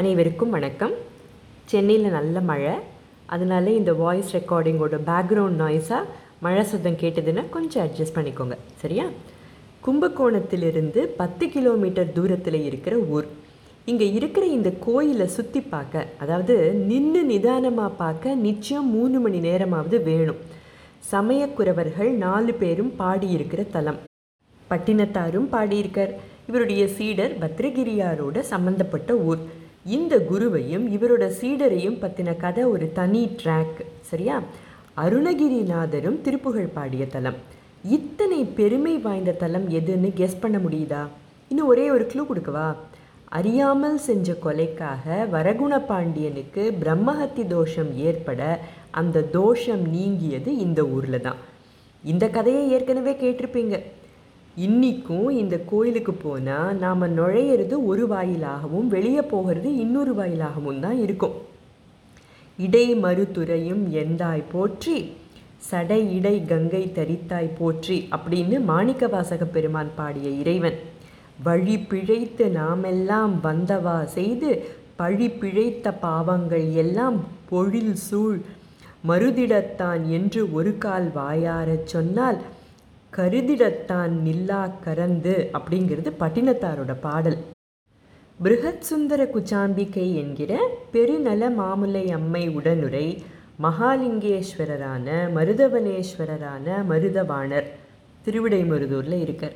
அனைவருக்கும் வணக்கம். சென்னையில் நல்ல மழை. அதனால இந்த வாய்ஸ் ரெக்கார்டிங்கோட பேக்ரவுண்ட் நாய்ஸாக மழை சத்தம் கேட்டதுன்னா கொஞ்சம் அட்ஜஸ்ட் பண்ணிக்கோங்க. சரியா? கும்பகோணத்திலிருந்து பத்து கிலோமீட்டர் தூரத்தில் இருக்கிற ஊர். இங்கே இருக்கிற இந்த கோயிலை சுற்றி பார்க்க அதாவது நின்று நிதானமாக பார்க்க நிச்சயம் மூணு மணி நேரமாவது வேணும். சமயக்குறவர்கள் நாலு பேரும் பாடியிருக்கிற தலம். பட்டினத்தாரும் பாடியிருக்கார். இவருடைய சீடர் பத்ரகிரியாரோட சம்பந்தப்பட்ட ஊர். இந்த குருவையும் இவரோட சீடரையும் பற்றின கதை ஒரு தனி ட்ராக் சரியா? அருணகிரிநாதரும் திருப்புகழ் பாடிய தலம். இத்தனை பெருமை வாய்ந்த தலம் எதுன்னு கெஸ் பண்ண முடியுதா? இன்னும் ஒரே ஒரு க்ளூ கொடுக்கவா? அறியாமல் செஞ்ச கொலைக்காக வரகுண பாண்டியனுக்கு பிரம்மஹத்தி தோஷம் ஏற்பட அந்த தோஷம் நீங்கியது இந்த ஊரில் தான் இந்த கதையை ஏற்கனவே கேட்டிருப்பீங்க. இன்றைக்கும் இந்த கோயிலுக்கு போனால் நாம் நுழையிறது ஒரு வாயிலாகவும் வெளியே போகிறது இன்னொரு வாயிலாகவும் தான் இருக்கும். இடை மறுத்துறையும் எந்தாய் போற்றி சடை இடை கங்கை தரித்தாய் போற்றி அப்படின்னு மாணிக்க வாசக பெருமான் பாடிய இறைவன். வழி பிழைத்து நாமெல்லாம் வந்தவா செய்து பழி பிழைத்த பாவங்கள் எல்லாம் பொழில் சூழ் மருதிடத்தான் என்று ஒரு கால் வாயாரச் சொன்னால் கருதிடத்தான் நில்லா கரந்து அப்படிங்கிறது பட்டினத்தாரோட பாடல். பிருகத் சுந்தர குச்சாம்பிகை என்கிற பெருநல மாமுலை அம்மை உடனுரை மகாலிங்கேஸ்வரரான மருதவனேஸ்வரரான மருதவாணர் திருவிடைமருதூரில் இருக்கார்.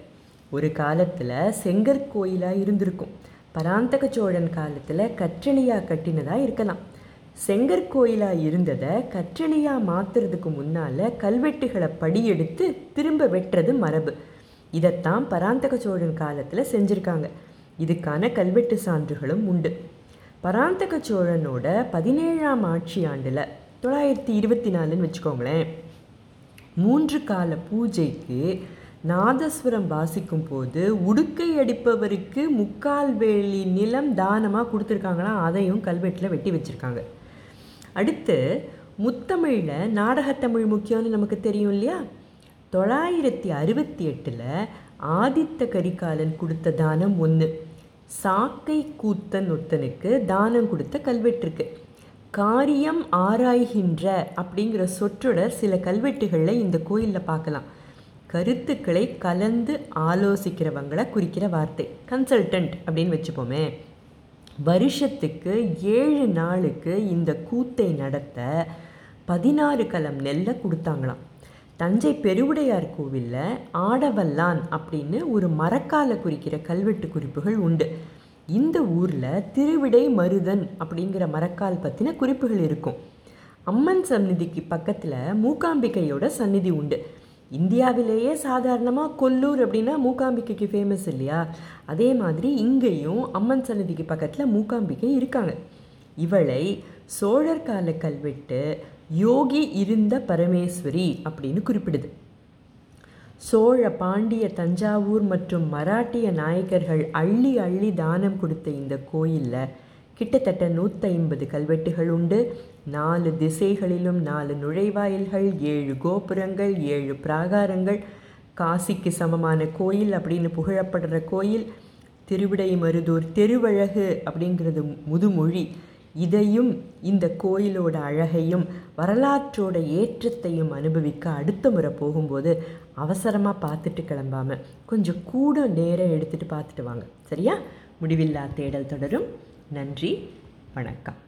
ஒரு காலத்தில் செங்கற்கோயிலாக இருந்திருக்கும். பராந்தக சோழன் காலத்தில் கற்றணியாக கட்டினதாக இருக்கலாம். செங்கற்கோயிலாக இருந்ததை கற்றணியாக மாற்றுறதுக்கு முன்னால் கல்வெட்டுகளை படியெடுத்து திரும்ப வெட்டுறது மரபு. இதைத்தான் பராந்தக சோழன் காலத்தில் செஞ்சுருக்காங்க. இதுக்கான கல்வெட்டு சான்றுகளும் உண்டு. பராந்தக சோழனோட பதினேழாம் ஆட்சி ஆண்டில் தொள்ளாயிரத்தி இருபத்தி நாலுன்னு வச்சுக்கோங்களேன் மூன்று கால பூஜைக்கு நாதஸ்வரம் வாசிக்கும் போது உடுக்கை அடிப்பவருக்கு முக்கால் வேலி நிலம் தானமாக கொடுத்துருக்காங்களாம் அதையும் கல்வெட்டில் வெட்டி வச்சுருக்காங்க. அடுத்து முத்தமிழில் நாடகத்தமிழ் முக்கியம்னு நமக்கு தெரியும் இல்லையா? தொள்ளாயிரத்தி அறுபத்தி எட்டில் ஆதித்த கரிகாலன் கொடுத்த தானம் ஒன்று சாக்கை கூத்தன் ஒருத்தனுக்கு தானம் கொடுத்த கல்வெட்டிருக்கு காரியம் ஆராய்கின்ற அப்படிங்கிற சொற்றொடர் சில கல்வெட்டுகளில் இந்த கோயிலில் பார்க்கலாம். கருத்துக்களை கலந்து ஆலோசிக்கிறவங்களை குறிக்கிற வார்த்தை. கன்சல்டன்ட் அப்படின்னு வச்சுப்போமே. வருஷத்துக்கு ஏழு நாளுக்கு இந்த கூத்தை நடத்த பதினாறு கலம் நெல்லை கொடுத்தாங்களாம். தஞ்சை பெருவுடையார் கோவிலில் ஆடவல்லான் அப்படின்னு ஒரு மரக்கால குறிக்கிற கல்வெட்டு குறிப்புகள் உண்டு. இந்த ஊரில் திருவிடை மருதன் அப்படிங்கிற மரக்கால் பற்றின குறிப்புகள் இருக்கும். அம்மன் சந்நிதிக்கு பக்கத்தில் மூகாம்பிகையோட சந்நிதி உண்டு. இந்தியாவிலேயே சாதாரணமாக கொல்லூர் அப்படின்னா மூகாம்பிகைக்கு ஃபேமஸ் இல்லையா? அதே மாதிரி இங்கேயும் அம்மன் சன்னதிக்கு பக்கத்தில் மூகாம்பிகை இருக்காங்க. இவளை சோழர் கால கல்வெட்டு யோகி இருந்த பரமேஸ்வரி அப்படின்னு குறிப்பிடுது. சோழ பாண்டிய தஞ்சாவூர் மற்றும் மராட்டிய நாயக்கர்கள் அள்ளி அள்ளி தானம் கொடுத்த இந்த கோயிலில் கிட்டத்தட்ட நூற்றைம்பது கல்வெட்டுகள் உண்டு. நாலு திசைகளிலும் நாலு நுழைவாயில்கள் ஏழு கோபுரங்கள் ஏழு பிராகாரங்கள். காசிக்கு சமமான கோயில் அப்படின்னு புகழப்படுற கோயில். திருவிடை மருதூர் தெருவழகு அப்படிங்கிறது முதுமொழி. இதையும் இந்த கோயிலோட அழகையும் வரலாற்றோட ஏற்றத்தையும் அனுபவிக்க அடுத்த முறை போகும்போது அவசரமாக பார்த்துட்டு கிளம்பாமல் கொஞ்சம் கூட நேரம் எடுத்துகிட்டு பார்த்துட்டு வாங்க. சரியா? முடிவில்லா தேடல் தொடரும். நன்றி வணக்கம்.